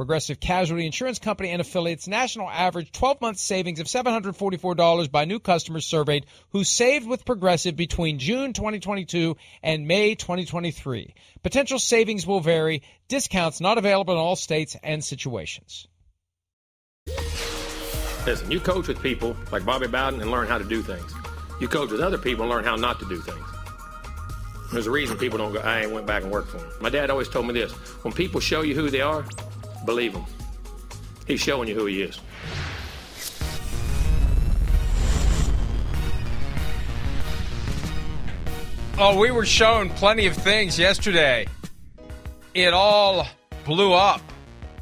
Progressive Casualty Insurance Company and affiliates national average 12 month savings of $744 by new customers surveyed who saved with Progressive between June 2022 and May 2023. Potential savings will vary, discounts not available in all states and situations. Listen, you coach with people like Bobby Bowden and learn how to do things. You coach with other people and learn how not to do things. There's a reason people don't go, I ain't went back and worked for them. My dad always told me this when people show you who they are, Believe him. He's showing you who he is. Oh, we were shown plenty of things yesterday. It all blew up.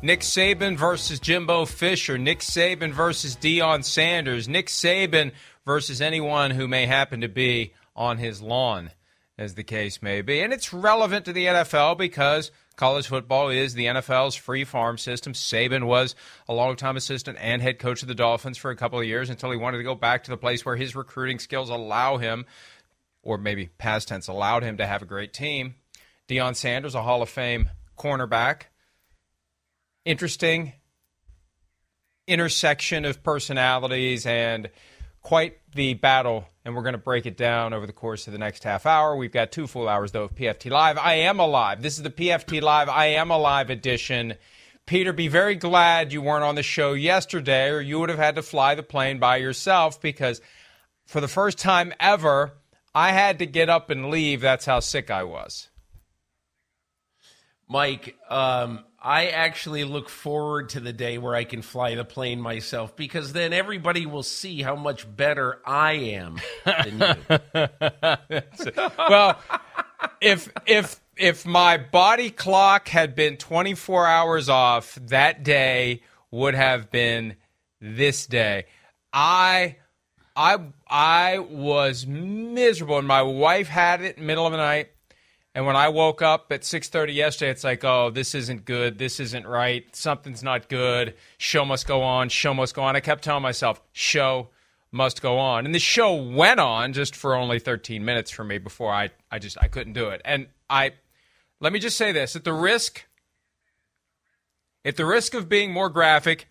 Nick Saban versus Jimbo Fisher, Nick Saban versus Deion Sanders, Nick Saban versus anyone who may happen to be on his lawn, as the case may be. And it's relevant to the NFL because college football is the NFL's free farm system. Saban was a longtime assistant and head coach of the Dolphins for a couple of years until he wanted to go back to the place where his recruiting skills allow him, or maybe past tense, allowed him to have a great team. Deion Sanders, a Hall of Fame cornerback. Interesting intersection of personalities and quite the battle, and we're going to break it down over the course of the next half hour. We've got two full hours, though, of PFT Live. I am alive. This is the PFT Live I am alive edition. Peter, be very glad you weren't on the show yesterday, or you would have had to fly the plane by yourself because for the first time ever, I had to get up and leave. That's how sick I was. Mike, um, I actually look forward to the day where I can fly the plane myself because then everybody will see how much better I am than you. well, if if if my body clock had been 24 hours off, that day would have been this day. I I I was miserable and my wife had it middle of the night and when I woke up at 6:30 yesterday, it's like, oh, this isn't good. This isn't right. Something's not good. Show must go on. Show must go on. I kept telling myself, show must go on. And the show went on just for only 13 minutes for me before I, I just I couldn't do it. And I let me just say this, at the risk at the risk of being more graphic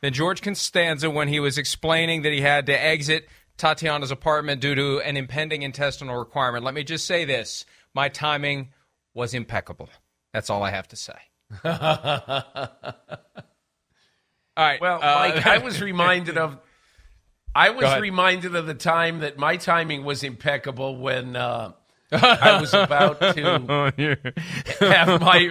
than George Costanza when he was explaining that he had to exit Tatiana's apartment due to an impending intestinal requirement. Let me just say this my timing was impeccable. That's all I have to say. all right. Well, uh, Mike, I was reminded of I was reminded of the time that my timing was impeccable when uh, I was about to have my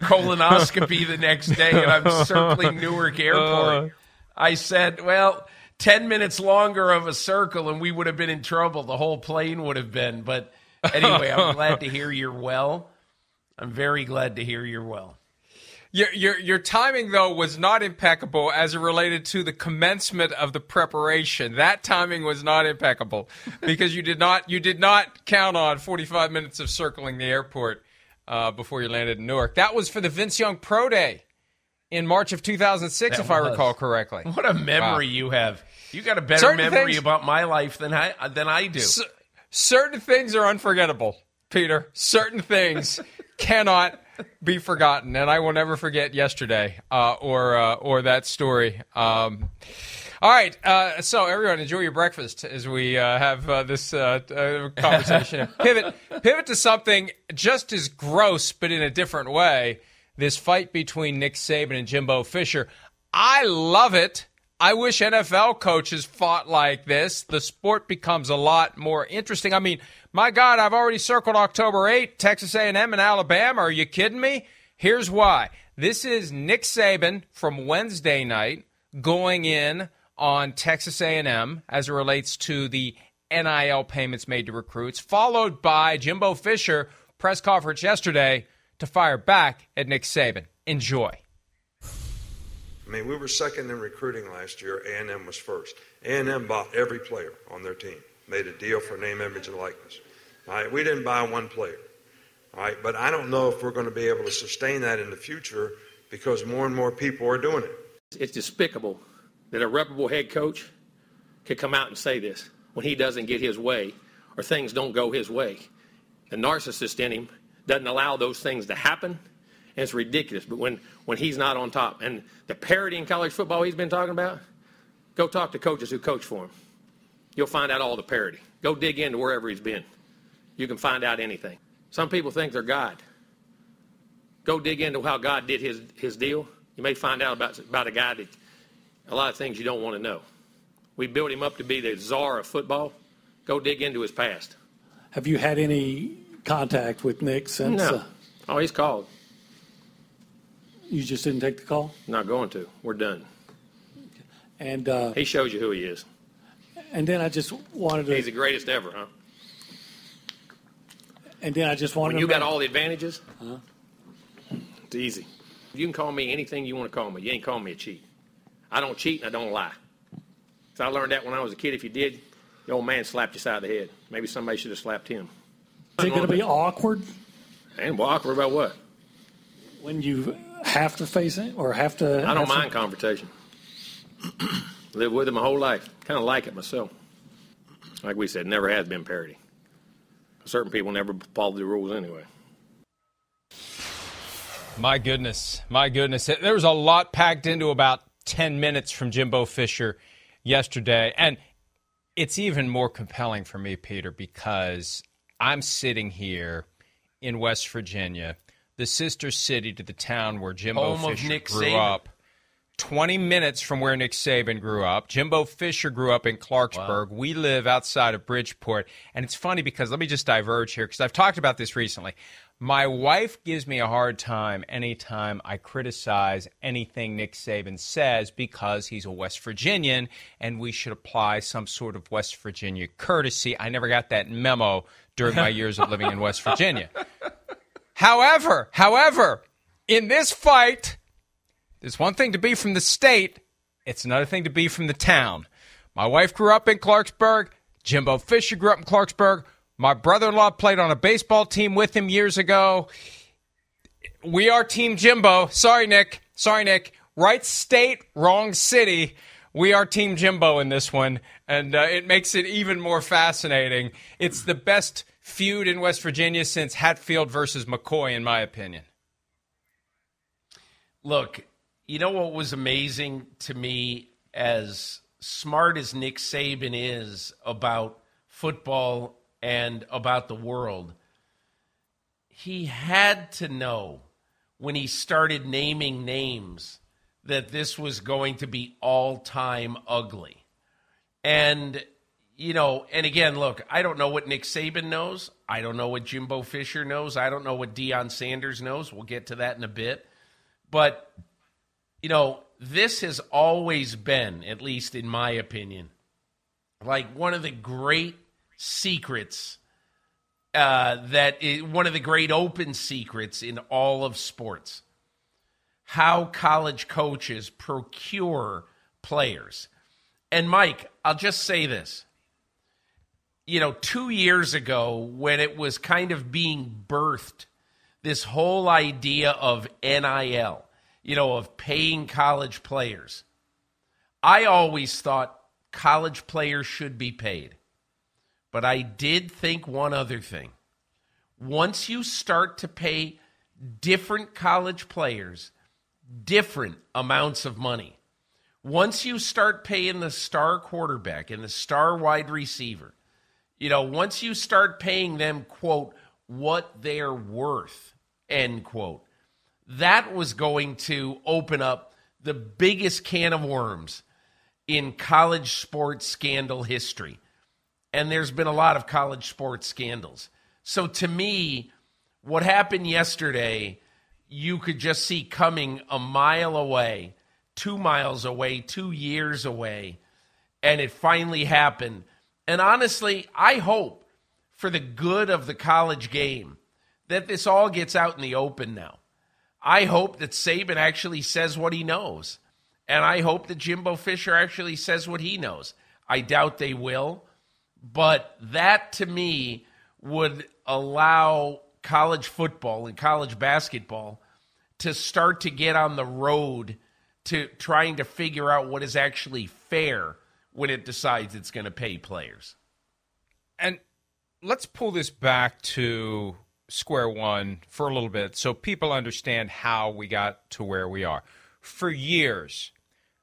colonoscopy the next day, and I'm circling Newark Airport. Uh. I said, "Well, ten minutes longer of a circle, and we would have been in trouble. The whole plane would have been." But anyway, I'm glad to hear you're well. I'm very glad to hear you're well. Your, your your timing though was not impeccable as it related to the commencement of the preparation. That timing was not impeccable because you did not you did not count on 45 minutes of circling the airport uh, before you landed in Newark. That was for the Vince Young Pro Day in March of 2006, that if was. I recall correctly. What a memory wow. you have! You got a better Certain memory things, about my life than I than I do. So, certain things are unforgettable, Peter. Certain things cannot be forgotten, and I will never forget yesterday uh, or uh, or that story. Um, all right, uh, so everyone, enjoy your breakfast as we uh, have uh, this uh, conversation. pivot, pivot to something just as gross, but in a different way. This fight between Nick Saban and Jimbo Fisher. I love it. I wish NFL coaches fought like this. The sport becomes a lot more interesting. I mean, my God, I've already circled October 8, Texas A&M and Alabama. Are you kidding me? Here's why. This is Nick Saban from Wednesday night going in on Texas A&M as it relates to the NIL payments made to recruits, followed by Jimbo Fisher press conference yesterday to fire back at Nick Saban. Enjoy. I mean, we were second in recruiting last year. A&M was first. A&M bought every player on their team, made a deal for name, image, and likeness. All right, we didn't buy one player. All right, but I don't know if we're going to be able to sustain that in the future because more and more people are doing it. It's despicable that a reputable head coach could come out and say this when he doesn't get his way or things don't go his way. The narcissist in him doesn't allow those things to happen and it's ridiculous. But when, when he's not on top, and the parity in college football he's been talking about, go talk to coaches who coach for him. You'll find out all the parity. Go dig into wherever he's been. You can find out anything. Some people think they're God. Go dig into how God did his, his deal. You may find out about, about a guy that a lot of things you don't want to know. We built him up to be the czar of football. Go dig into his past. Have you had any contact with Nick since? No. Uh, oh, he's called. You just didn't take the call? Not going to. We're done. And uh, he shows you who he is. And then I just wanted to. He's the greatest ever, huh? And then I just wanted. When you got all the advantages, huh? it's easy. You can call me anything you want to call me. You ain't calling me a cheat. I don't cheat and I don't lie. So I learned that when I was a kid. If you did, the old man slapped you side of the head. Maybe somebody should have slapped him. Is it going to be awkward? And well, awkward about what? When you have to face it or have to? I don't mind to... confrontation. Live with it my whole life. Kind of like it myself. Like we said, never has been parity. Certain people never follow the rules anyway. My goodness, my goodness. There was a lot packed into about 10 minutes from Jimbo Fisher yesterday. And it's even more compelling for me, Peter, because I'm sitting here in West Virginia the sister city to the town where Jimbo Home Fisher grew Saban. up. 20 minutes from where Nick Saban grew up. Jimbo Fisher grew up in Clarksburg. Wow. We live outside of Bridgeport. And it's funny because let me just diverge here because I've talked about this recently. My wife gives me a hard time anytime I criticize anything Nick Saban says because he's a West Virginian and we should apply some sort of West Virginia courtesy. I never got that memo during my years of living in West Virginia. However, however, in this fight, there's one thing to be from the state, it's another thing to be from the town. My wife grew up in Clarksburg. Jimbo Fisher grew up in Clarksburg. My brother in law played on a baseball team with him years ago. We are Team Jimbo. Sorry, Nick. Sorry, Nick. Right state, wrong city. We are Team Jimbo in this one, and uh, it makes it even more fascinating. It's the best feud in West Virginia since Hatfield versus McCoy, in my opinion. Look, you know what was amazing to me as smart as Nick Saban is about football and about the world, he had to know when he started naming names that this was going to be all time ugly. And you know, and again, look, I don't know what Nick Saban knows. I don't know what Jimbo Fisher knows. I don't know what Deion Sanders knows. We'll get to that in a bit. But, you know, this has always been, at least in my opinion, like one of the great secrets uh, that is one of the great open secrets in all of sports. How college coaches procure players. And Mike, I'll just say this you know, two years ago when it was kind of being birthed, this whole idea of NIL, you know, of paying college players. I always thought college players should be paid. But I did think one other thing. Once you start to pay different college players different amounts of money, once you start paying the star quarterback and the star wide receiver, you know, once you start paying them, quote, what they're worth, end quote, that was going to open up the biggest can of worms in college sports scandal history. And there's been a lot of college sports scandals. So to me, what happened yesterday, you could just see coming a mile away, two miles away, two years away, and it finally happened. And honestly, I hope for the good of the college game that this all gets out in the open now. I hope that Saban actually says what he knows. And I hope that Jimbo Fisher actually says what he knows. I doubt they will. But that to me would allow college football and college basketball to start to get on the road to trying to figure out what is actually fair when it decides it's going to pay players. And let's pull this back to square one for a little bit so people understand how we got to where we are. For years,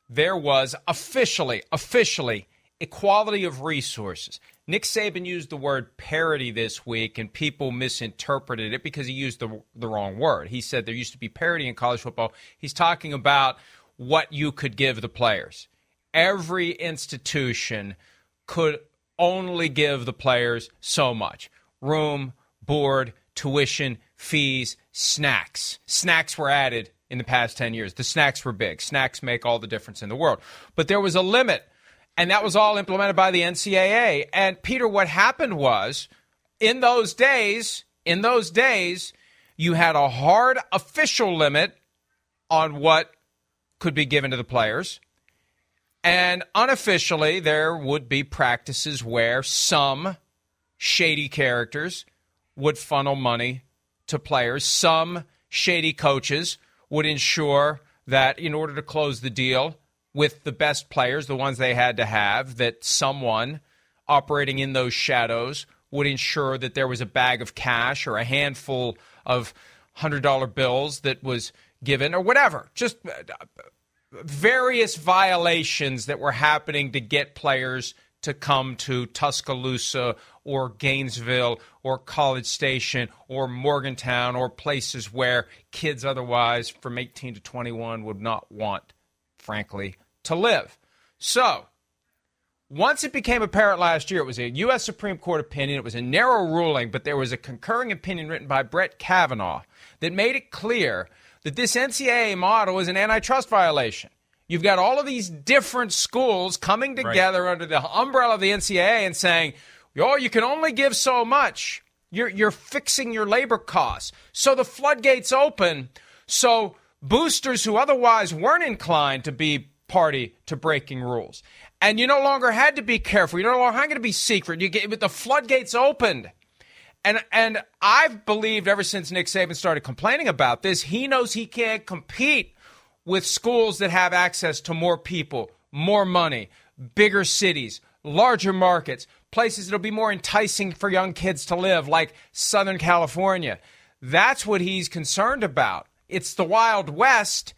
there was officially, officially equality of resources. Nick Saban used the word parity this week, and people misinterpreted it because he used the, the wrong word. He said there used to be parity in college football. He's talking about what you could give the players. Every institution could only give the players so much room, board, tuition, fees, snacks. Snacks were added in the past 10 years. The snacks were big. Snacks make all the difference in the world. But there was a limit, and that was all implemented by the NCAA. And Peter, what happened was in those days, in those days, you had a hard official limit on what could be given to the players. And unofficially, there would be practices where some shady characters would funnel money to players. Some shady coaches would ensure that in order to close the deal with the best players, the ones they had to have, that someone operating in those shadows would ensure that there was a bag of cash or a handful of $100 bills that was given or whatever. Just uh, various violations that were happening to get players to come to Tuscaloosa or Gainesville or College Station or Morgantown or places where kids otherwise from 18 to 21 would not want, frankly, to live. So, once it became apparent last year, it was a U.S. Supreme Court opinion. It was a narrow ruling, but there was a concurring opinion written by Brett Kavanaugh that made it clear that this NCAA model is an antitrust violation. You've got all of these different schools coming together right. under the umbrella of the NCAA and saying, oh, you can only give so much. You're, you're fixing your labor costs. So the floodgates open. So boosters who otherwise weren't inclined to be party to breaking rules. And you no longer had to be careful. You no longer had to be secret. You get, with the floodgates opened. And and I've believed ever since Nick Saban started complaining about this, he knows he can't compete with schools that have access to more people, more money, bigger cities, larger markets, places that'll be more enticing for young kids to live, like Southern California. That's what he's concerned about. It's the Wild West,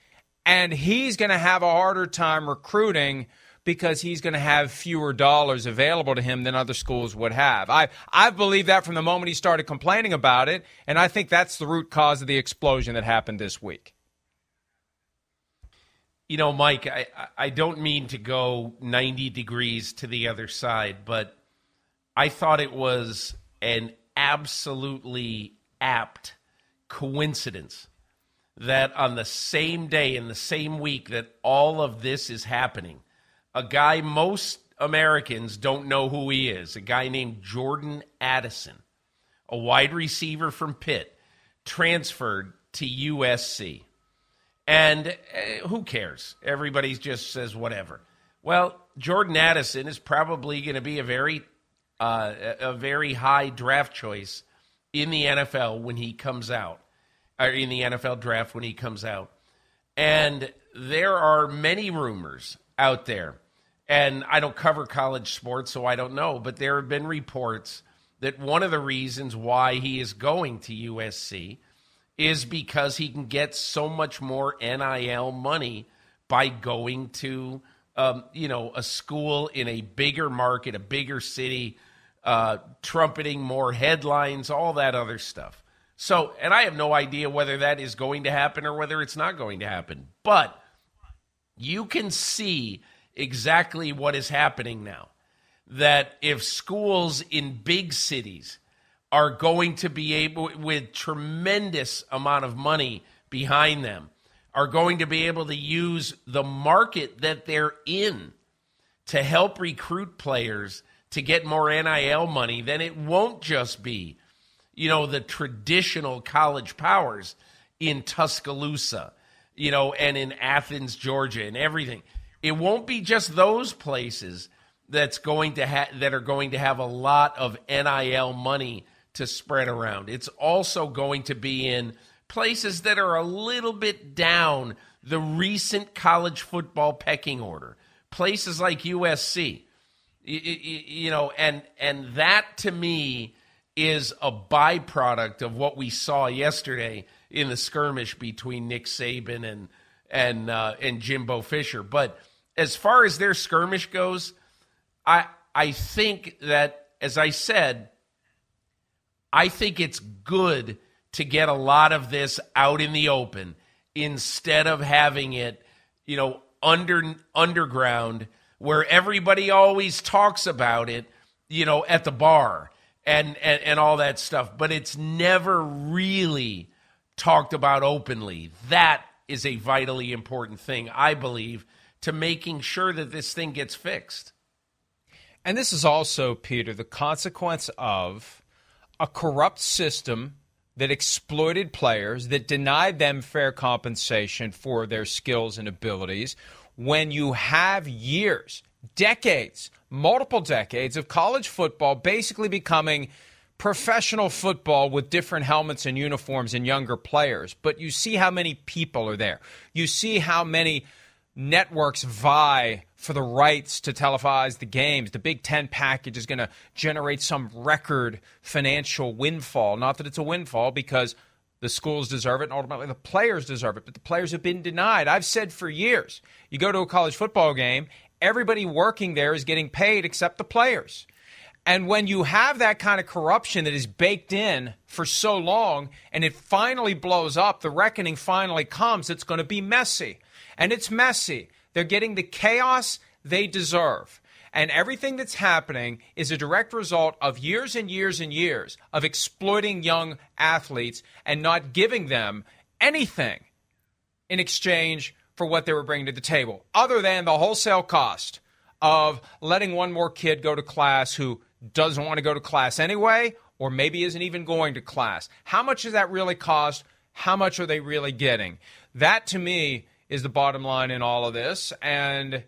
and he's going to have a harder time recruiting because he's going to have fewer dollars available to him than other schools would have. I I've believed that from the moment he started complaining about it, and I think that's the root cause of the explosion that happened this week. You know, Mike, I, I don't mean to go 90 degrees to the other side, but I thought it was an absolutely apt coincidence that on the same day, in the same week that all of this is happening, a guy most Americans don't know who he is, a guy named Jordan Addison, a wide receiver from Pitt, transferred to USC. And uh, who cares? Everybody just says whatever. Well, Jordan Addison is probably going to be a very uh, a very high draft choice in the NFL when he comes out, or in the NFL draft when he comes out. And there are many rumors out there And I don't cover college sports, so I don't know. But there have been reports that one of the reasons why he is going to USC is because he can get so much more NIL money by going to, um, you know, a school in a bigger market, a bigger city, uh, trumpeting more headlines, all that other stuff. So, and I have no idea whether that is going to happen or whether it's not going to happen. But you can see exactly what is happening now. That if schools in big cities are going to be able, with tremendous amount of money behind them, are going to be able to use the market that they're in to help recruit players to get more NIL money, then it won't just be, you know, the traditional college powers in Tuscaloosa, you know, and in Athens, Georgia, and everything. It won't be just those places that's going to have that are going to have a lot of NIL money to spread around. It's also going to be in places that are a little bit down the recent college football pecking order. Places like USC. You, you, know, and and that to me is a byproduct of what we saw yesterday in the skirmish between Nick Saban and and uh, and Jimbo Fisher. But as far as their skirmish goes, I I think that as I said, I think it's good to get a lot of this out in the open instead of having it, you know, under underground where everybody always talks about it, you know, at the bar and, and, and all that stuff, but it's never really talked about openly. That is a vitally important thing, I believe, to making sure that this thing gets fixed. And this is also, Peter, the consequence of a corrupt system that exploited players, that denied them fair compensation for their skills and abilities. When you have years, decades, multiple decades of college football basically becoming professional football with different helmets and uniforms and younger players, but you see how many people are there. You see how many networks vie for the rights to televise the games. The Big Ten package is going to generate some record financial windfall. Not that it's a windfall because the schools deserve it and ultimately the players deserve it, but the players have been denied. I've said for years you go to a college football game, everybody working there is getting paid except the players. And when you have that kind of corruption that is baked in for so long and it finally blows up, the reckoning finally comes, it's going to be messy and it's messy. They're getting the chaos they deserve. And everything that's happening is a direct result of years and years and years of exploiting young athletes and not giving them anything in exchange for what they were bringing to the table, other than the wholesale cost of letting one more kid go to class who doesn't want to go to class anyway, or maybe isn't even going to class. How much does that really cost? How much are they really getting? That to me is the bottom line in all of this. And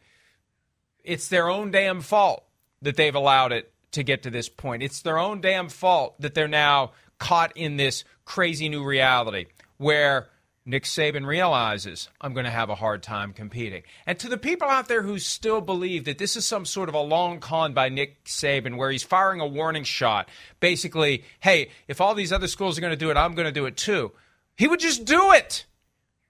it's their own damn fault that they've allowed it to get to this point. It's their own damn fault that they're now caught in this crazy new reality where Nick Saban realizes I'm going to have a hard time competing. And to the people out there who still believe that this is some sort of a long con by Nick Saban where he's firing a warning shot, basically, hey, if all these other schools are going to do it, I'm going to do it too. He would just do it.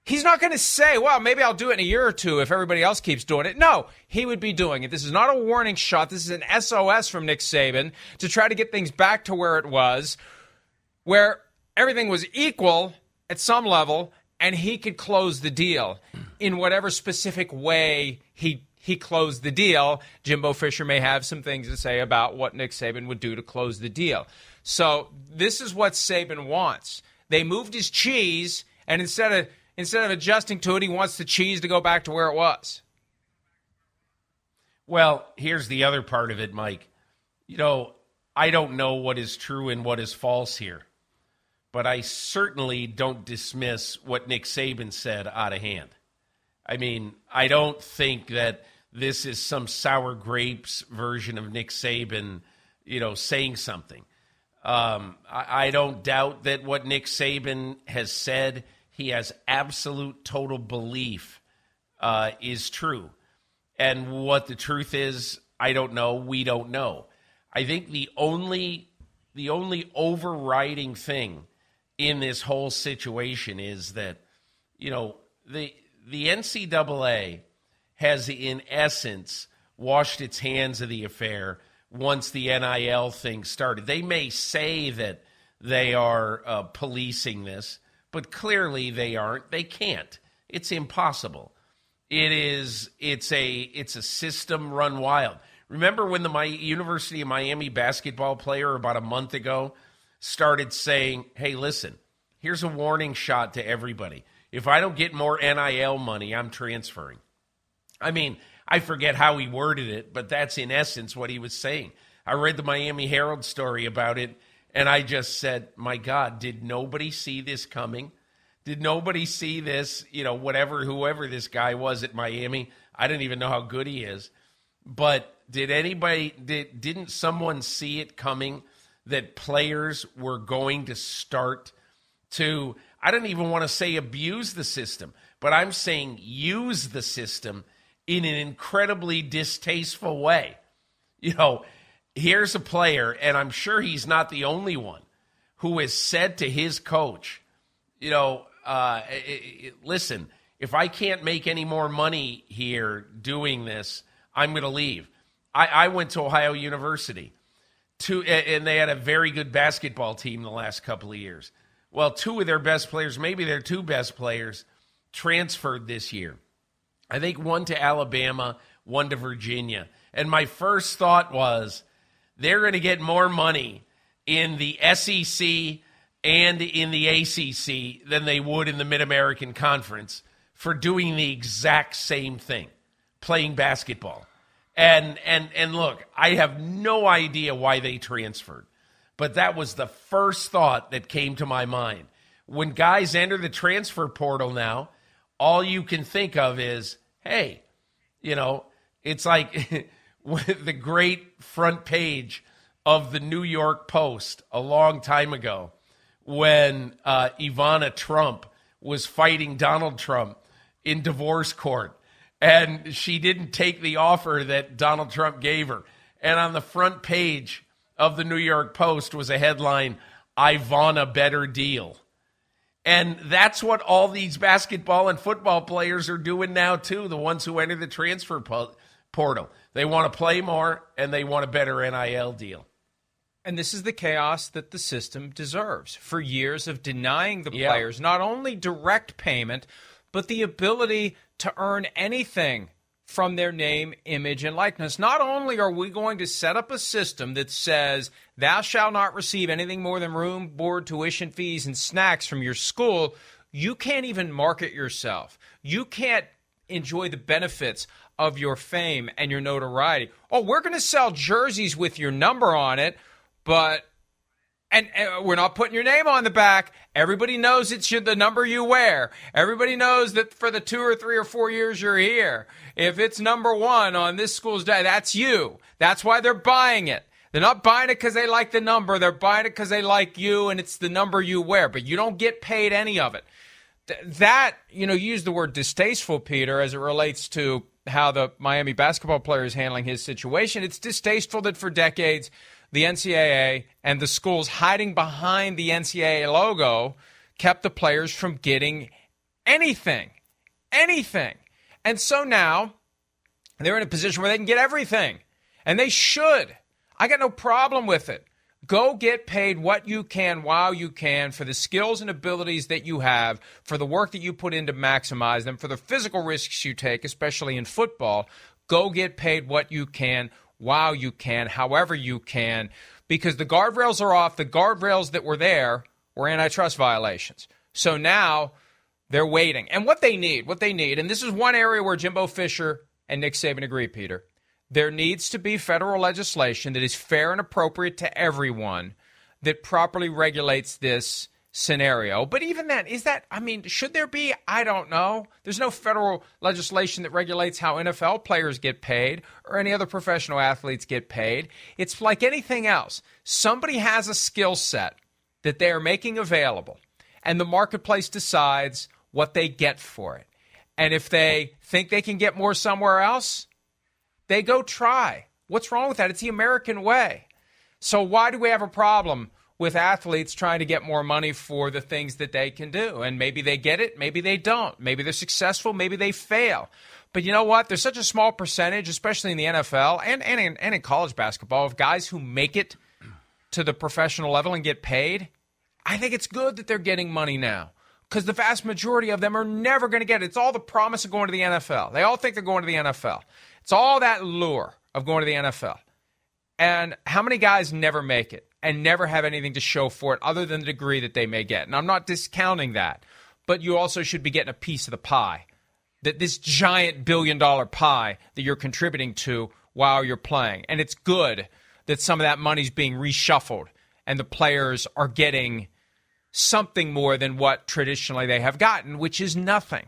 He's not going to say, well, maybe I'll do it in a year or two if everybody else keeps doing it. No, he would be doing it. This is not a warning shot. This is an SOS from Nick Saban to try to get things back to where it was, where everything was equal at some level and he could close the deal in whatever specific way he he closed the deal. Jimbo Fisher may have some things to say about what Nick Saban would do to close the deal. So, this is what Saban wants. They moved his cheese and instead of instead of adjusting to it, he wants the cheese to go back to where it was. Well, here's the other part of it, Mike. You know, I don't know what is true and what is false here, but I certainly don't dismiss what Nick Saban said out of hand. I mean, I don't think that this is some sour grapes version of Nick Saban, you know, saying something. Um, I, I don't doubt that what Nick Saban has said he has absolute total belief uh, is true. And what the truth is, I don't know. We don't know. I think the only the only overriding thing in this whole situation is that you know the the NCAA has in essence washed its hands of the affair once the NIL thing started. They may say that they are uh, policing this, but clearly they aren't. They can't. It's impossible. It is. It's a. It's a system run wild. Remember when the my University of Miami basketball player about a month ago started saying, "Hey, listen, here's a warning shot to everybody. If I don't get more NIL money, I'm transferring." I mean, I forget how he worded it, but that's in essence what he was saying. I read the Miami Herald story about it, and I just said, My God, did nobody see this coming? Did nobody see this? You know, whatever, whoever this guy was at Miami, I didn't even know how good he is. But did anybody, did, didn't someone see it coming that players were going to start to, I don't even want to say abuse the system, but I'm saying use the system in an incredibly distasteful way. You know, here's a player, and I'm sure he's not the only one who has said to his coach, you know, uh, listen, if I can't make any more money here doing this, I'm going to leave. I, I, went to Ohio University, to, and they had a very good basketball team the last couple of years. Well, two of their best players, maybe their two best players, transferred this year. I think one to Alabama, one to Virginia. And my first thought was they're going to get more money in the SEC and in the ACC than they would in the Mid American Conference for doing the exact same thing, playing basketball. And and and look, I have no idea why they transferred. But that was the first thought that came to my mind. When guys enter the transfer portal now, all you can think of is, hey, you know, it's like the great front page of the New York Post a long time ago when uh, Ivana Trump was fighting Donald Trump in divorce court. And she didn't take the offer that Donald Trump gave her. And on the front page of the New York Post was a headline Ivana better deal. And that's what all these basketball and football players are doing now, too, the ones who enter the transfer portal. They want to play more and they want a better NIL deal. And this is the chaos that the system deserves. For years of denying the players not only direct payment, but the ability to earn anything from their name, image, and likeness. Not only are we going to set up a system that says, thou shalt not receive anything more than room, board, tuition fees, and snacks from your school, you can't even market yourself. You can't enjoy the benefits of your fame and your notoriety. Oh, we're going to sell jerseys with your number on it, but and, and, we're not putting your name on the back. Everybody knows it's your, the number you wear. Everybody knows that for the two or three or four years you're here, if it's number one on this school's day, that's you. That's why they're buying it. They're not buying it because they like the number. They're buying it because they like you and it's the number you wear, but you don't get paid any of it. Th- that, you know, you use the word distasteful, Peter, as it relates to how the Miami basketball player is handling his situation. It's distasteful that for decades, the NCAA and the schools hiding behind the NCAA logo kept the players from getting anything. Anything. And so now they're in a position where they can get everything. And they should. I got no problem with it. Go get paid what you can while you can for the skills and abilities that you have, for the work that you put in to maximize them, for the physical risks you take, especially in football. Go get paid what you can while you can, however you can, because the guardrails are off. The guardrails that were there were antitrust violations. So now they're waiting. And what they need, what they need, and this is one area where Jimbo Fisher and Nick Saban agree, Peter there needs to be federal legislation that is fair and appropriate to everyone that properly regulates this scenario. But even then, is that, I mean, should there be? I don't know. There's no federal legislation that regulates how NFL players get paid or any other professional athletes get paid. It's like anything else. Somebody has a skill set that they are making available, and the marketplace decides what they get for it. And if they think they can get more somewhere else, they go try. What's wrong with that? It's the American way. So why do we have a problem with athletes trying to get more money for the things that they can do? And maybe they get it, maybe they don't. Maybe they're successful, maybe they fail. But you know what? There's such a small percentage, especially in the NFL and, and, in, and in college basketball, of guys who make it to the professional level and get paid. I think it's good that they're getting money now because the vast majority of them are never going to get it. It's all the promise of going to the NFL. They all think they're going to the NFL. It's all that lure of going to the NFL. And how many guys never make it and never have anything to show for it other than the degree that they may get? And I'm not discounting that, but you also should be getting a piece of the pie that this giant billion dollar pie that you're contributing to while you're playing. And it's good that some of that money's being reshuffled and the players are getting something more than what traditionally they have gotten, which is nothing.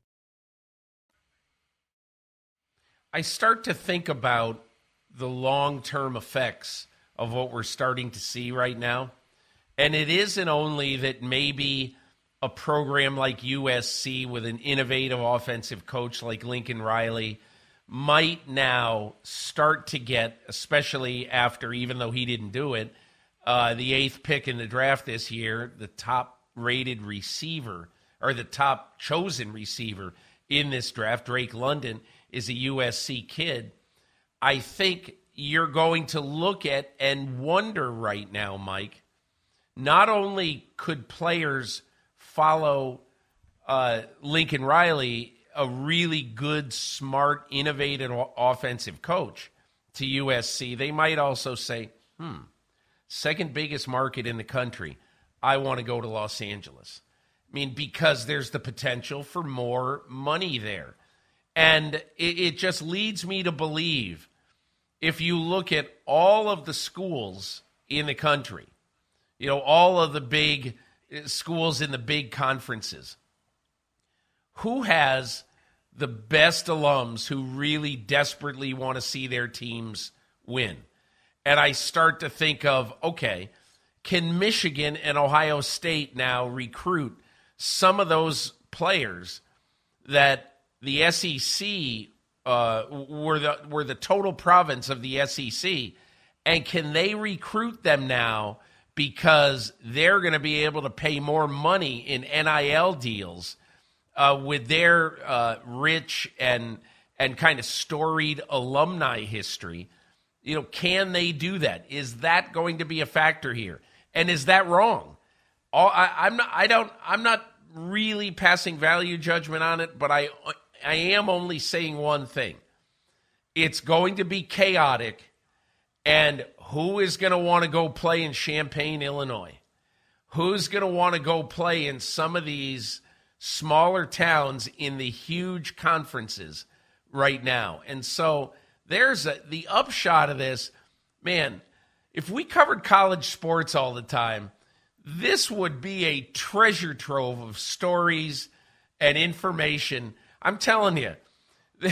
I start to think about the long term effects of what we're starting to see right now. And it isn't only that maybe a program like USC with an innovative offensive coach like Lincoln Riley might now start to get, especially after, even though he didn't do it, uh, the eighth pick in the draft this year, the top rated receiver or the top chosen receiver in this draft, Drake London is a USC kid, I think you're going to look at and wonder right now, Mike. Not only could players follow uh, Lincoln Riley, a really good, smart, innovative offensive coach, to USC, they might also say, hmm, second biggest market in the country. I want to go to Los Angeles. I mean, because there's the potential for more money there. And it, it just leads me to believe if you look at all of the schools in the country, you know, all of the big uh, schools in the big conferences, who has the best alums who really desperately want to see their teams win? And I start to think of, okay, can Michigan and Ohio State now recruit some of those players that the SEC uh, were the were the total province of the SEC, and can they recruit them now because they're going to be able to pay more money in NIL deals uh, with their uh, rich and and kind of storied alumni history? You know, can they do that? Is that going to be a factor here? And is that wrong? All, I, I'm not. I don't. I'm not really passing value judgment on it, but I I am only saying one thing. It's going to be chaotic, and who is going to want to go play in Champaign, Illinois? Who's going to want to go play in some of these smaller towns in the huge conferences right now? And so there's a, the upshot of this. Man, if we covered college sports all the time, this would be a treasure trove of stories and information I'm telling you,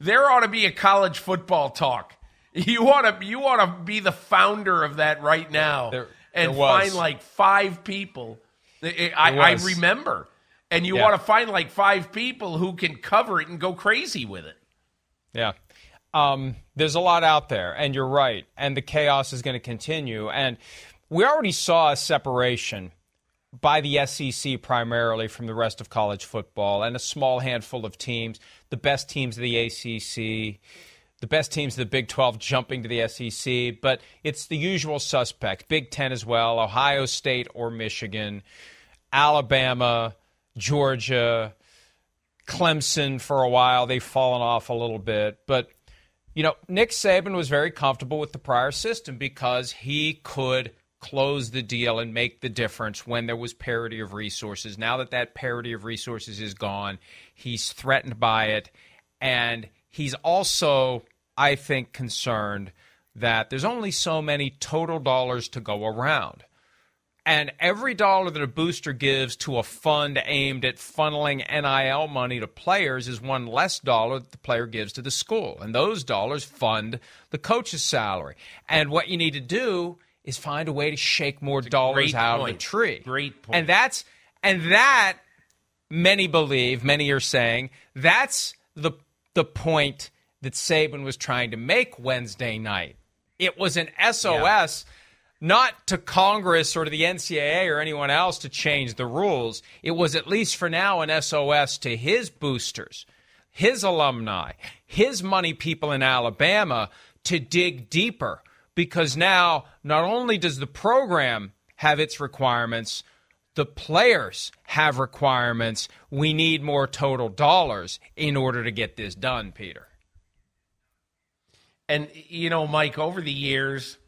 there ought to be a college football talk. You want to you want to be the founder of that right now there, and there find like five people. I, I remember, and you yeah. want to find like five people who can cover it and go crazy with it. Yeah. Um, there's a lot out there, and you're right. And the chaos is going to continue. And we already saw a separation by the SEC primarily from the rest of college football and a small handful of teams, the best teams of the ACC, the best teams of the Big 12 jumping to the SEC, but it's the usual suspect Big 10 as well, Ohio State or Michigan, Alabama, Georgia, Clemson for a while. They've fallen off a little bit, but you know, Nick Saban was very comfortable with the prior system because he could close the deal and make the difference when there was parity of resources. Now that that parity of resources is gone, he's threatened by it and he's also, I think, concerned that there's only so many total dollars to go around. And every dollar that a booster gives to a fund aimed at funneling NIL money to players is one less dollar that the player gives to the school. And those dollars fund the coach's salary. And what you need to do is find a way to shake more dollars out point. of the tree. Great point. And that's and that many believe, many are saying, that's the the point that Saban was trying to make Wednesday night. It was an SOS. Yeah not to Congress or to the NCAA or anyone else to change the rules. It was at least for now an SOS to his boosters, his alumni, his money people in Alabama to dig deeper because now not only does the program have its requirements, the players have requirements. We need more total dollars in order to get this done, Peter. And, you know, Mike, over the years,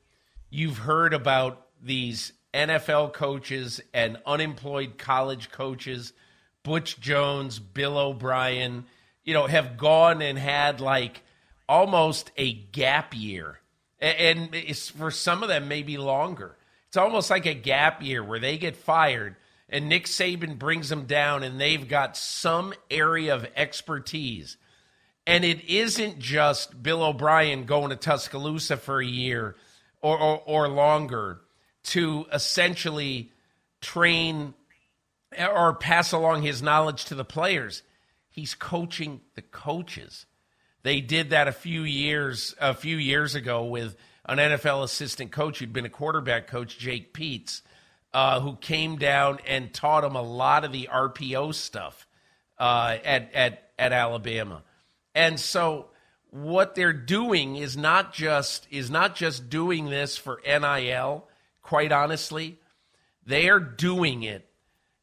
you've heard about these NFL coaches and unemployed college coaches, Butch Jones, Bill O'Brien, you know, have gone and had like almost a gap year. And it's for some of them, maybe longer. It's almost like a gap year where they get fired and Nick Saban brings them down and they've got some area of expertise. And it isn't just Bill O'Brien going to Tuscaloosa for a year or, or, or longer to essentially train or pass along his knowledge to the players. He's coaching the coaches. They did that a few years a few years ago with an NFL assistant coach who'd been a quarterback coach, Jake Peetz, uh, who came down and taught him a lot of the RPO stuff uh, at at at Alabama. And so what they're doing is not just is not just doing this for NIL. Quite honestly, they are doing it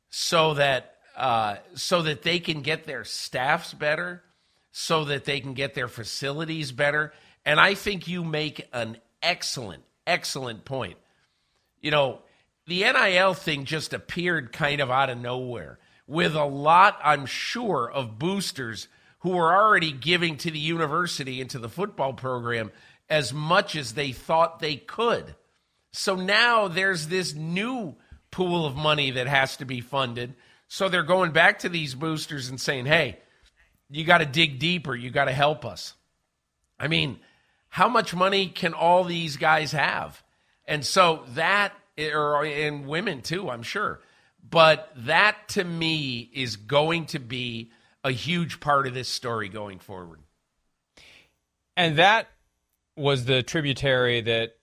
so that uh, so that they can get their staffs better, so that they can get their facilities better. And I think you make an excellent, excellent point. You know, the NIL thing just appeared kind of out of nowhere with a lot, I'm sure, of boosters who were already giving to the university and to the football program as much as they thought they could. So now there's this new pool of money that has to be funded. So they're going back to these boosters and saying, hey, you got to dig deeper. You got to help us. I mean, how much money can all these guys have? And so that, or and women too, I'm sure. But that to me is going to be a huge part of this story going forward. And that was the tributary that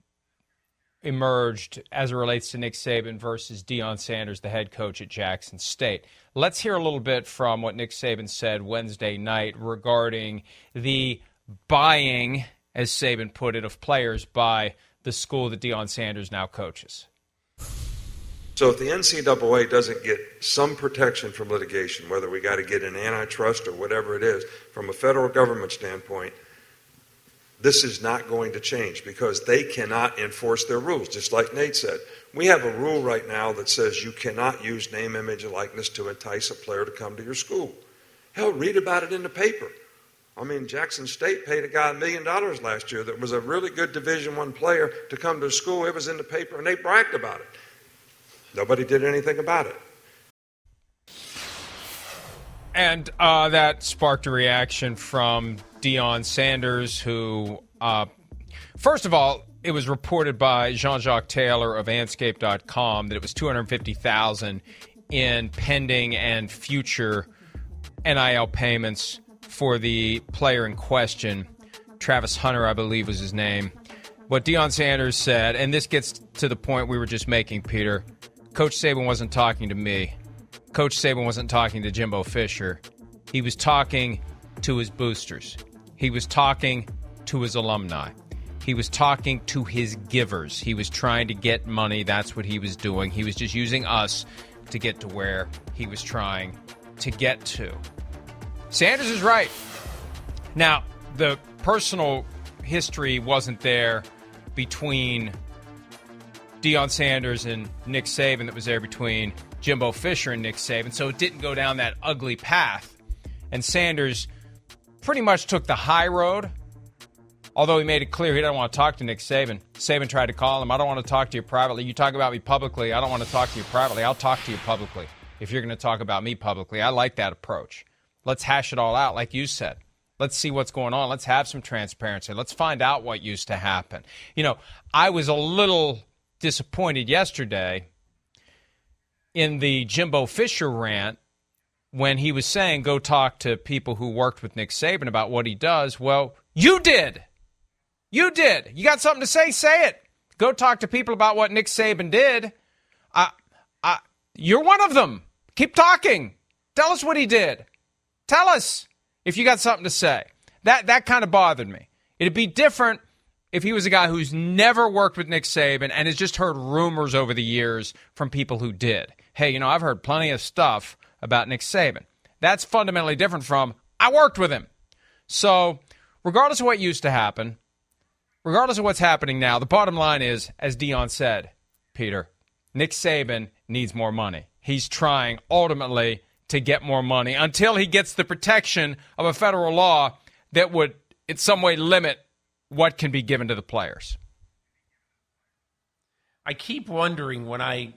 emerged as it relates to Nick Saban versus Deion Sanders, the head coach at Jackson State. Let's hear a little bit from what Nick Saban said Wednesday night regarding the buying, as Saban put it, of players by the school that Deion Sanders now coaches. So if the NCAA doesn't get some protection from litigation, whether we got to get an antitrust or whatever it is, from a federal government standpoint, this is not going to change because they cannot enforce their rules, just like Nate said. We have a rule right now that says you cannot use name, image, and likeness to entice a player to come to your school. Hell, read about it in the paper. I mean, Jackson State paid a guy a million dollars last year that was a really good Division One player to come to school. It was in the paper, and they bragged about it. Nobody did anything about it. And uh, that sparked a reaction from Deion Sanders, who, uh, first of all, it was reported by Jean-Jacques Taylor of Andscape.com that it was 250,000 in pending and future NIL payments for the player in question. Travis Hunter, I believe, was his name. What Deion Sanders said, and this gets to the point we were just making, Peter. Coach Saban wasn't talking to me. Coach Saban wasn't talking to Jimbo Fisher. He was talking to his boosters. He was talking to his alumni. He was talking to his givers. He was trying to get money. That's what he was doing. He was just using us to get to where he was trying to get to. Sanders is right. Now, the personal history wasn't there between Deion Sanders and Nick Saban that was there between Jimbo Fisher and Nick Saban. So it didn't go down that ugly path. And Sanders pretty much took the high road. Although he made it clear he didn't want to talk to Nick Saban. Saban tried to call him. I don't want to talk to you privately. You talk about me publicly. I don't want to talk to you privately. I'll talk to you publicly if you're going to talk about me publicly. I like that approach. Let's hash it all out, like you said. Let's see what's going on. Let's have some transparency. Let's find out what used to happen. You know, I was a little disappointed yesterday in the Jimbo Fisher rant when he was saying go talk to people who worked with Nick Saban about what he does. Well, you did. You did. You got something to say? Say it. Go talk to people about what Nick Saban did. I, I, you're one of them. Keep talking. Tell us what he did. Tell us if you got something to say. That that kind of bothered me. It'd be different if he was a guy who's never worked with Nick Saban and has just heard rumors over the years from people who did. Hey, you know, I've heard plenty of stuff about Nick Saban. That's fundamentally different from I worked with him. So, regardless of what used to happen, regardless of what's happening now, the bottom line is, as Deion said, Peter, Nick Saban needs more money. He's trying ultimately to get more money until he gets the protection of a federal law that would in some way limit what can be given to the players. I keep wondering when I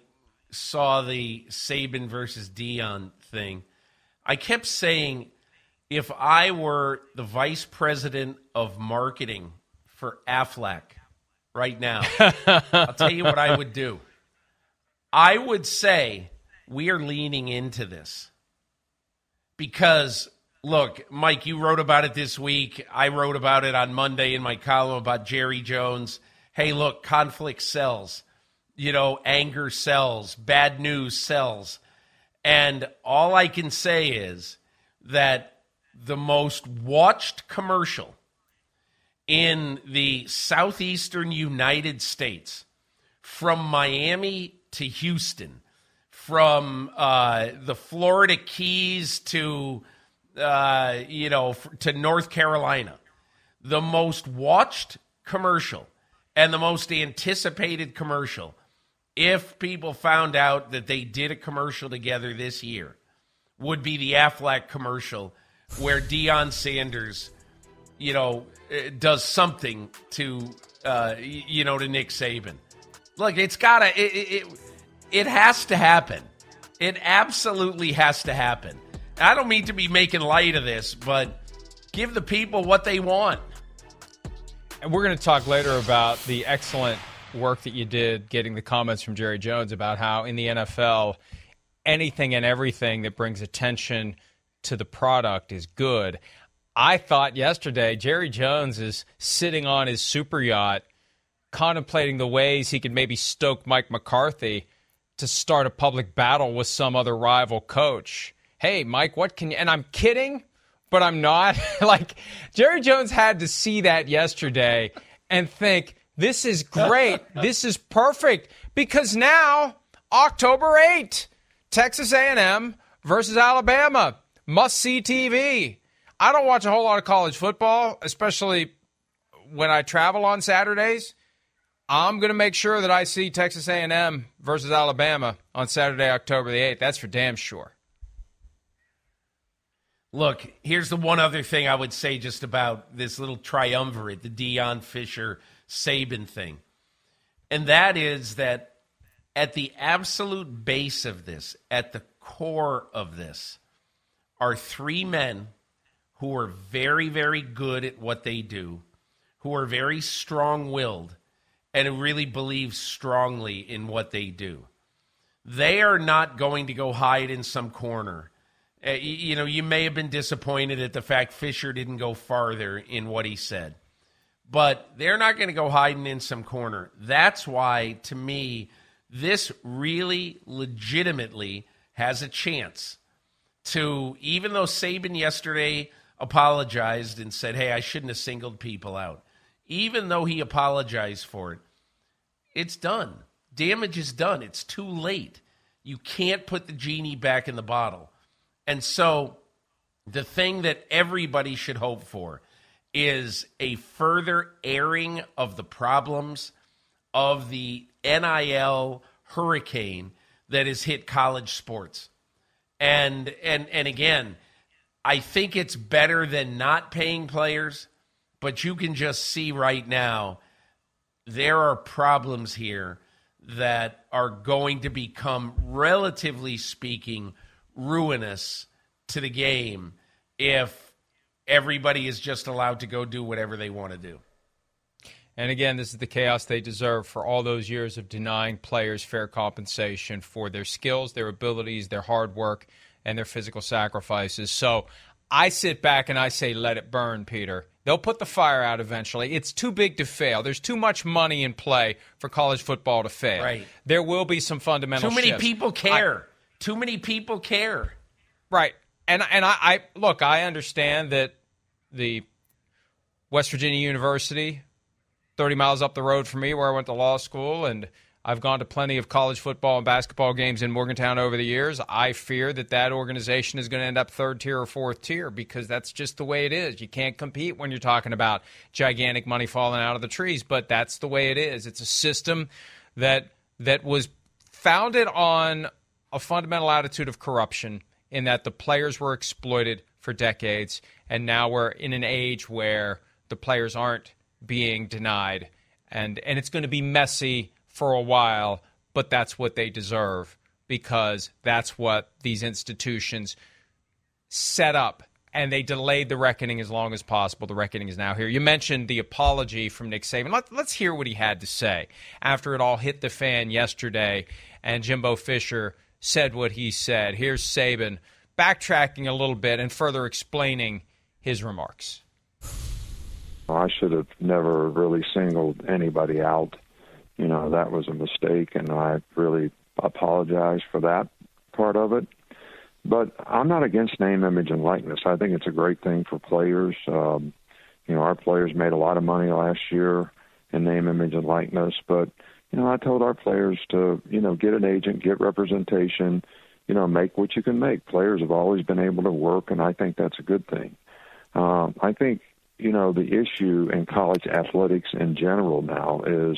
saw the Saban versus Deion thing, I kept saying if I were the vice president of marketing for Aflac right now, I'll tell you what I would do. I would say we are leaning into this because look, Mike, you wrote about it this week. I wrote about it on Monday in my column about Jerry Jones. Hey, look, conflict sells. You know, anger sells, bad news sells. And all I can say is that the most watched commercial in the southeastern United States from Miami to Houston from uh, the Florida Keys to uh, you know to North Carolina, the most watched commercial and the most anticipated commercial. If people found out that they did a commercial together this year, would be the Aflac commercial where Deion Sanders, you know, uh, does something to uh, you know to Nick Saban. Look, it's gotta it, it, it has to happen. It absolutely has to happen. I don't mean to be making light of this, but give the people what they want. And we're going to talk later about the excellent work that you did getting the comments from Jerry Jones about how in the NFL, anything and everything that brings attention to the product is good. I thought yesterday Jerry Jones is sitting on his super yacht contemplating the ways he could maybe stoke Mike McCarthy to start a public battle with some other rival coach. Hey, Mike, what can you? And I'm kidding, but I'm not. like, Jerry Jones had to see that yesterday and think, this is great. this is perfect because now, October 8, Texas A&M versus Alabama. Must see TV. I don't watch a whole lot of college football, especially when I travel on Saturdays. I'm going to make sure that I see Texas A&M versus Alabama on Saturday, October the 8th. That's for damn sure. Look, here's the one other thing I would say just about this little triumvirate, the Deion Fisher Saban thing. And that is that at the absolute base of this, at the core of this, are three men who are very, very good at what they do, who are very strong willed, and really believe strongly in what they do. They are not going to go hide in some corner. Uh, you, you know, you may have been disappointed at the fact Fisher didn't go farther in what he said, but they're not going to go hiding in some corner. That's why, to me, this really legitimately has a chance to, even though Saban yesterday apologized and said, hey, I shouldn't have singled people out even though he apologized for it, it's done. Damage is done. It's too late. You can't put the genie back in the bottle. And so the thing that everybody should hope for is a further airing of the problems of the NIL hurricane that has hit college sports. And and and again, I think it's better than not paying players, but you can just see right now there are problems here that are going to become, relatively speaking, ruinous to the game if everybody is just allowed to go do whatever they want to do. And again, this is the chaos they deserve for all those years of denying players fair compensation for their skills, their abilities, their hard work, and their physical sacrifices. So I sit back and I say, let it burn, Peter. They'll put the fire out eventually. It's too big to fail. There's too much money in play for college football to fail. Right. There will be some fundamental Too many shifts. people care. I, too many people care. Right. And and I, I look, I understand that the West Virginia University 30 miles up the road from me where I went to law school, and I've gone to plenty of college football and basketball games in Morgantown over the years. I fear that that organization is going to end up third tier or fourth tier because that's just the way it is. You can't compete when you're talking about gigantic money falling out of the trees, but that's the way it is. It's a system that that was founded on a fundamental attitude of corruption in that the players were exploited for decades, and now we're in an age where the players aren't being denied, and and it's going to be messy for a while, but that's what they deserve because that's what these institutions set up and they delayed the reckoning as long as possible. The reckoning is now here. You mentioned the apology from Nick Saban. Let, us hear what he had to say after it all hit the fan yesterday and Jimbo Fisher said what he said. Here's Saban backtracking a little bit and further explaining his remarks. I should have never really singled anybody out. You know, that was a mistake, and I really apologize for that part of it. But I'm not against name, image, and likeness. I think it's a great thing for players. Um, you know, our players made a lot of money last year in name, image, and likeness. But you know, I told our players to you know get an agent, get representation. You know, make what you can make. Players have always been able to work, and I think that's a good thing. Um, I think you know, the issue in college athletics in general now is,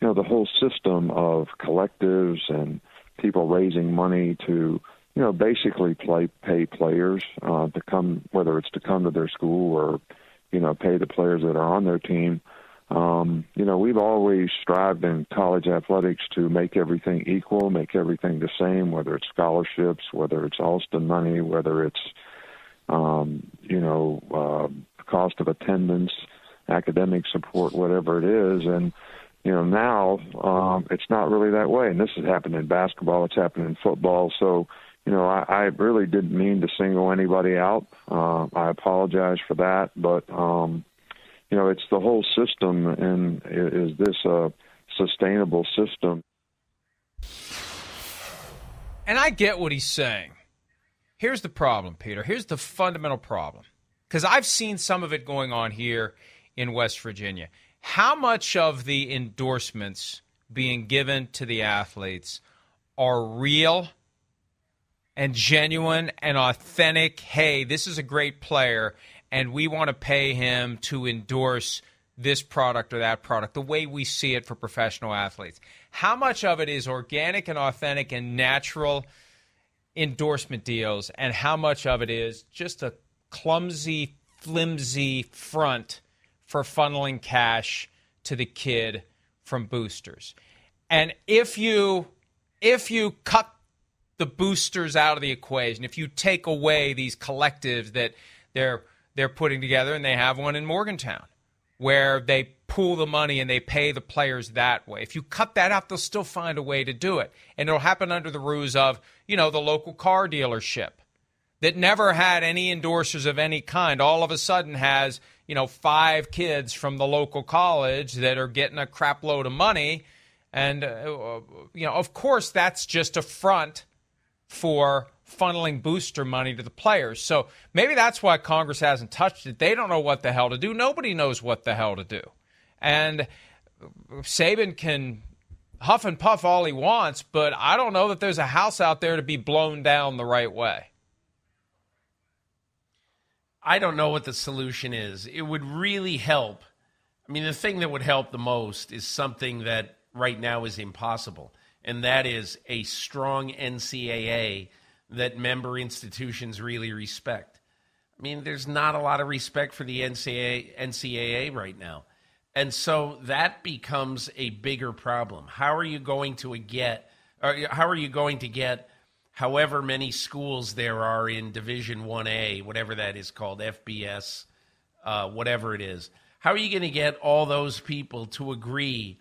you know, the whole system of collectives and people raising money to, you know, basically play pay players uh, to come, whether it's to come to their school or, you know, pay the players that are on their team. Um, you know, we've always strived in college athletics to make everything equal, make everything the same, whether it's scholarships, whether it's Alston money, whether it's, um, you know, uh, cost of attendance, academic support, whatever it is, and you know now um, it's not really that way. And this has happened in basketball, it's happened in football. So you know I, I really didn't mean to single anybody out. Uh, I apologize for that, but um, you know it's the whole system, and is this a sustainable system? And I get what he's saying. Here's the problem, Peter. Here's the fundamental problem because I've seen some of it going on here in West Virginia. How much of the endorsements being given to the athletes are real and genuine and authentic? Hey, this is a great player, and we want to pay him to endorse this product or that product, the way we see it for professional athletes. How much of it is organic and authentic and natural endorsement deals, and how much of it is just a clumsy, flimsy front for funneling cash to the kid from boosters. And if you if you cut the boosters out of the equation, if you take away these collectives that they're they're putting together and they have one in Morgantown where they pool the money and they pay the players that way. If you cut that out, they'll still find a way to do it. And it'll happen under the ruse of, you know, the local car dealership that never had any endorsers of any kind all of a sudden has, you know, five kids from the local college that are getting a crap load of money. And, uh, you know, of course, that's just a front for funneling booster money to the players. So maybe that's why Congress hasn't touched it. They don't know what the hell to do. Nobody knows what the hell to do. And Saban can huff and puff all he wants, but I don't know that there's a house out there to be blown down the right way. I don't know what the solution is. It would really help. I mean, the thing that would help the most is something that right now is impossible, and that is a strong NCAA that member institutions really respect. I mean, there's not a lot of respect for the NCAA, NCAA right now. And so that becomes a bigger problem. How are you going to get, or how are you going to get however many schools there are in Division 1A, whatever that is called, FBS, uh, whatever it is? How are you going to get all those people to agree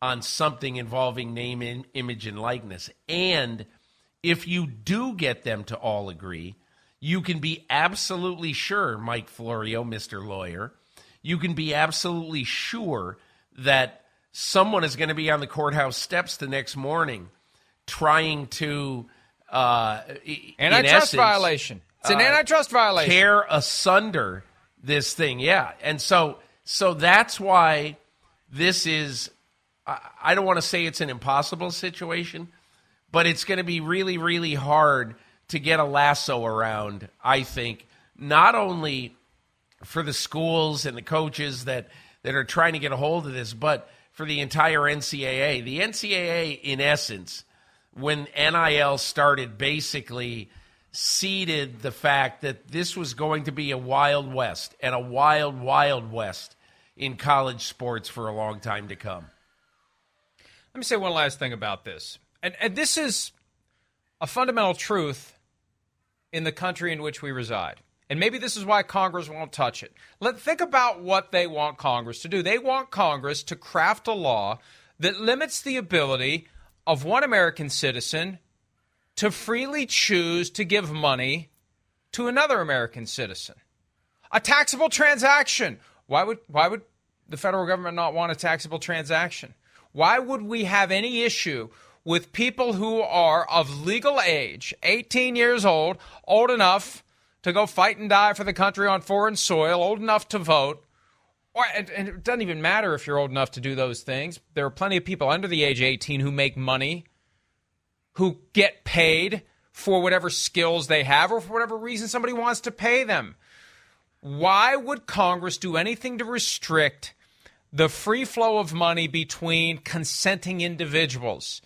on something involving name, image, and likeness? And if you do get them to all agree, you can be absolutely sure, Mike Florio, Mr. Lawyer, you can be absolutely sure that someone is going to be on the courthouse steps the next morning trying to uh, antitrust essence, violation. It's an uh, antitrust violation. Tear asunder this thing, yeah. And so, so that's why this is. I, I don't want to say it's an impossible situation, but it's going to be really, really hard to get a lasso around. I think not only for the schools and the coaches that, that are trying to get a hold of this, but for the entire NCAA. The NCAA, in essence, when NIL started, basically ceded the fact that this was going to be a wild west and a wild, wild west in college sports for a long time to come. Let me say one last thing about this. And, and this is a fundamental truth in the country in which we reside. And maybe this is why Congress won't touch it. Let think about what they want Congress to do. They want Congress to craft a law that limits the ability of one American citizen to freely choose to give money to another American citizen. A taxable transaction. Why would why would the federal government not want a taxable transaction? Why would we have any issue with people who are of legal age, 18 years old, old enough to go fight and die for the country on foreign soil, old enough to vote. Or, and, and it doesn't even matter if you're old enough to do those things. There are plenty of people under the age of 18 who make money, who get paid for whatever skills they have or for whatever reason somebody wants to pay them. Why would Congress do anything to restrict the free flow of money between consenting individuals?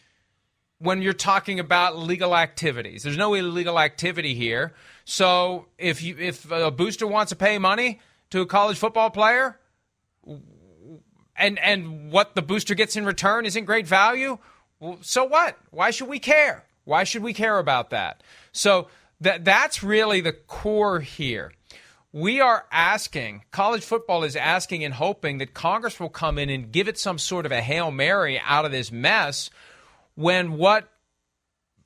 When you're talking about legal activities. There's no illegal activity here. So if you if a booster wants to pay money to a college football player, and and what the booster gets in return isn't great value, well, so what? Why should we care? Why should we care about that? So that that's really the core here. We are asking, college football is asking and hoping that Congress will come in and give it some sort of a Hail Mary out of this mess when what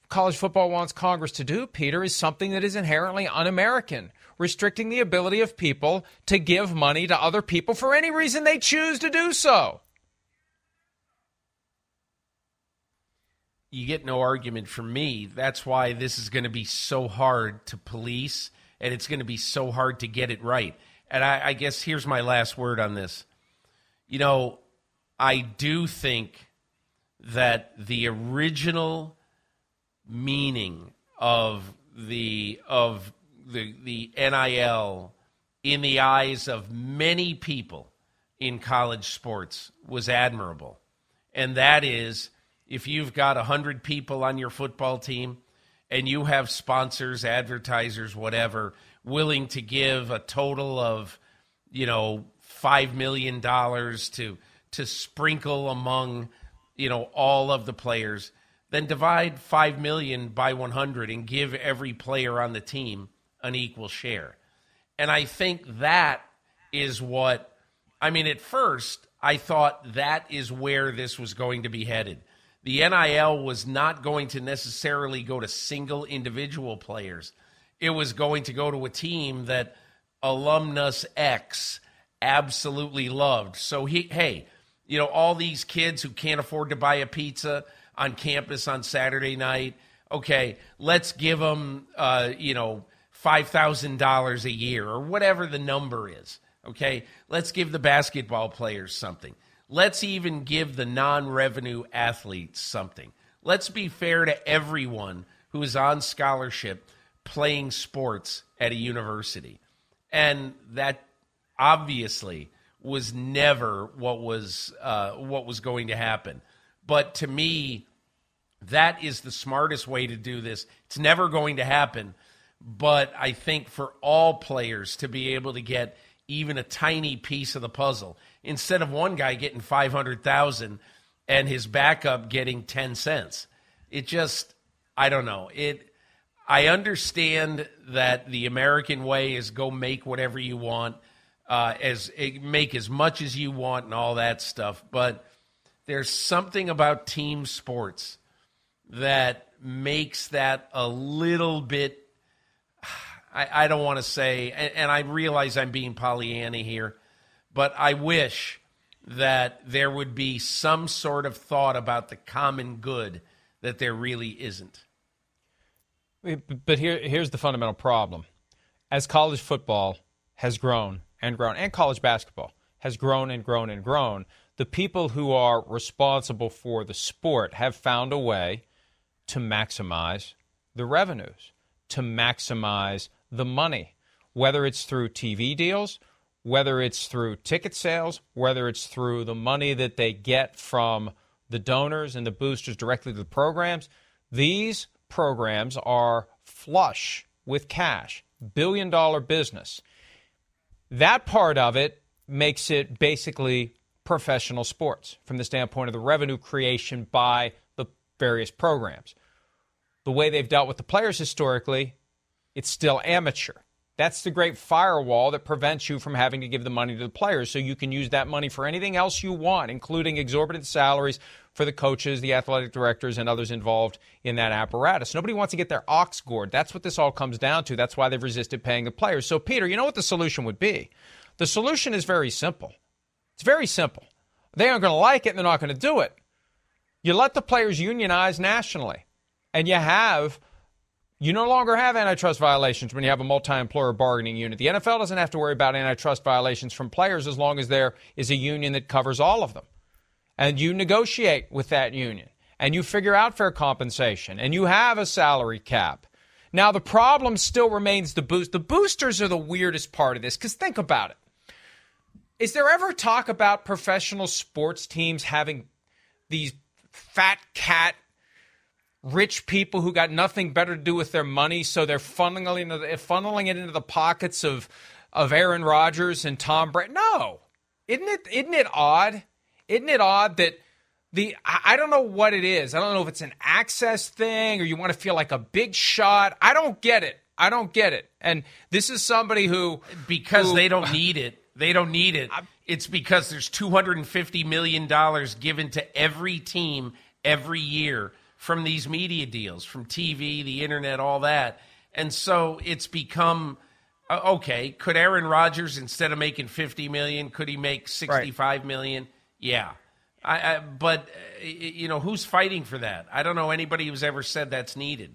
college football wants Congress to do, Peter, is something that is inherently un American, restricting the ability of people to give money to other people for any reason they choose to do so. You get no argument from me. That's why this is going to be so hard to police and it's going to be so hard to get it right. And I, I guess here's my last word on this. You know, I do think that the original meaning of the of the the NIL in the eyes of many people in college sports was admirable. And that is if you've got 100 people on your football team and you have sponsors, advertisers, whatever, willing to give a total of, you know, 5 million dollars to to sprinkle among you know all of the players then divide 5 million by 100 and give every player on the team an equal share. And i think that is what i mean at first i thought that is where this was going to be headed. The nil was not going to necessarily go to single individual players. It was going to go to a team that alumnus x absolutely loved. So he hey you know, all these kids who can't afford to buy a pizza on campus on Saturday night. Okay, let's give them, uh, you know, $5,000 a year or whatever the number is. Okay, let's give the basketball players something. Let's even give the non revenue athletes something. Let's be fair to everyone who is on scholarship playing sports at a university. And that obviously was never what was uh, what was going to happen. But to me, that is the smartest way to do this. It's never going to happen, but I think for all players to be able to get even a tiny piece of the puzzle instead of one guy getting 500,000 and his backup getting 10 cents. It just I don't know. It I understand that the American way is go make whatever you want, uh, as make as much as you want and all that stuff. But there's something about team sports that makes that a little bit. I, I don't want to say, and, and I realize I'm being Pollyanna here, but I wish that there would be some sort of thought about the common good that there really isn't. But here, here's the fundamental problem. As college football has grown and grown, and college basketball has grown and grown and grown, the people who are responsible for the sport have found a way to maximize the revenues, to maximize the money, whether it's through TV deals, whether it's through ticket sales, whether it's through the money that they get from the donors and the boosters directly to the programs. These programs are flush with cash, billion dollar business. That part of it makes it basically professional sports from the standpoint of the revenue creation by the various programs. The way they've dealt with the players historically, it's still amateur. That's the great firewall that prevents you from having to give the money to the players. So you can use that money for anything else you want, including exorbitant salaries for the coaches, the athletic directors, and others involved in that apparatus. Nobody wants to get their ox gored. That's what this all comes down to. That's why they've resisted paying the players. So, Peter, you know what the solution would be? The solution is very simple. It's very simple. They aren't going to like it and they're not going to do it. You let the players unionize nationally, and you have you no longer have antitrust violations when you have a multi employer bargaining unit. The NFL doesn't have to worry about antitrust violations from players as long as there is a union that covers all of them. And you negotiate with that union and you figure out fair compensation and you have a salary cap. Now, the problem still remains the boost. The boosters are the weirdest part of this because think about it. Is there ever talk about professional sports teams having these fat cat rich people who got nothing better to do with their money, so they're funneling, funneling it into the pockets of of Aaron Rodgers and Tom Brady. No, isn't it? Isn't it odd? Isn't it odd that the I don't know what it is. I don't know if it's an access thing or you want to feel like a big shot. I don't get it. I don't get it. And this is somebody who because who, they don't need it. They don't need it. It's because there's 250 million dollars given to every team every year from these media deals, from TV, the internet, all that. And so it's become uh, okay. Could Aaron Rodgers, instead of making fifty million, could he make sixty-five right. million? Yeah. I, I, but uh, you know who's fighting for that? I don't know anybody who's ever said that's needed.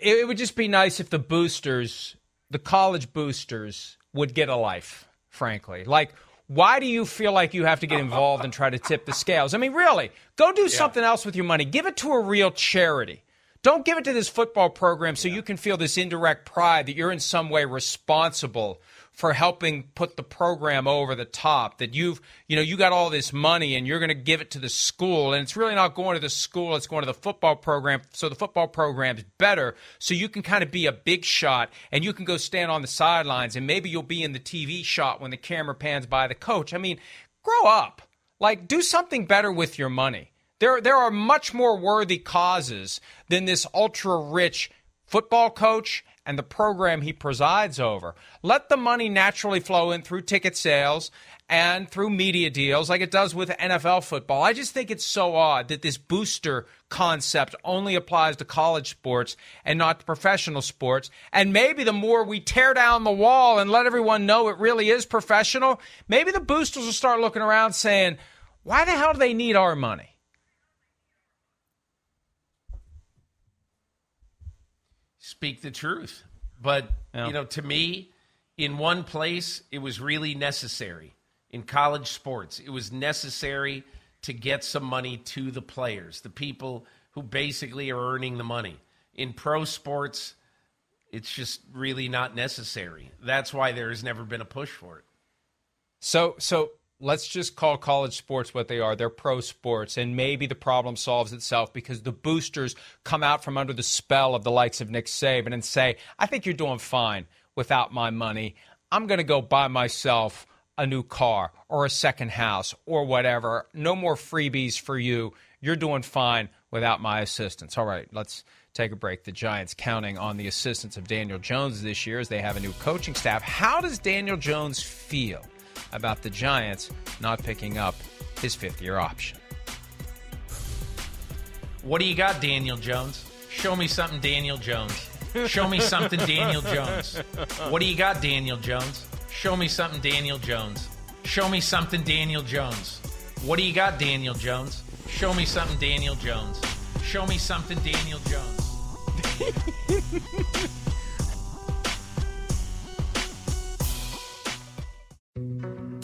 It, it would just be nice if the boosters, the college boosters, would get a life. Frankly, like why do you feel like you have to get involved and try to tip the scales? I mean, really, go do yeah. something else with your money. Give it to a real charity. Don't give it to this football program so yeah. you can feel this indirect pride that you're in some way responsible for helping put the program over the top that you've you know you got all this money and you're going to give it to the school and it's really not going to the school it's going to the football program so the football program's better so you can kind of be a big shot and you can go stand on the sidelines and maybe you'll be in the TV shot when the camera pans by the coach. I mean grow up. Like do something better with your money. There there are much more worthy causes than this ultra rich football coach and the program he presides over. Let the money naturally flow in through ticket sales and through media deals like it does with NFL football. I just think it's so odd that this booster concept only applies to college sports and not to professional sports. And maybe the more we tear down the wall and let everyone know it really is professional, maybe the boosters will start looking around saying, why the hell do they need our money? Speak the truth. But, yeah. you know, to me, in one place, it was really necessary. In college sports, it was necessary to get some money to the players, the people who basically are earning the money. In pro sports, it's just really not necessary. That's why there has never been a push for it. So, so let's just call college sports what they are. They're pro sports. And maybe the problem solves itself because the boosters come out from under the spell of the likes of Nick Saban and say, I think you're doing fine without my money. I'm going to go buy myself a new car or a second house or whatever. No more freebies for you. You're doing fine without my assistance. All right, let's take a break. The Giants counting on the assistance of Daniel Jones this year as they have a new coaching staff. How does Daniel Jones feel about the Giants not picking up his fifth year option? What do you got, Daniel Jones? Show me something, Daniel Jones. Show me something, Daniel Jones. What do you got, Daniel Jones? Show me something, Daniel Jones. Show me something, Daniel Jones. What do you got, Daniel Jones? Show me something, Daniel Jones. Show me something, Daniel Jones.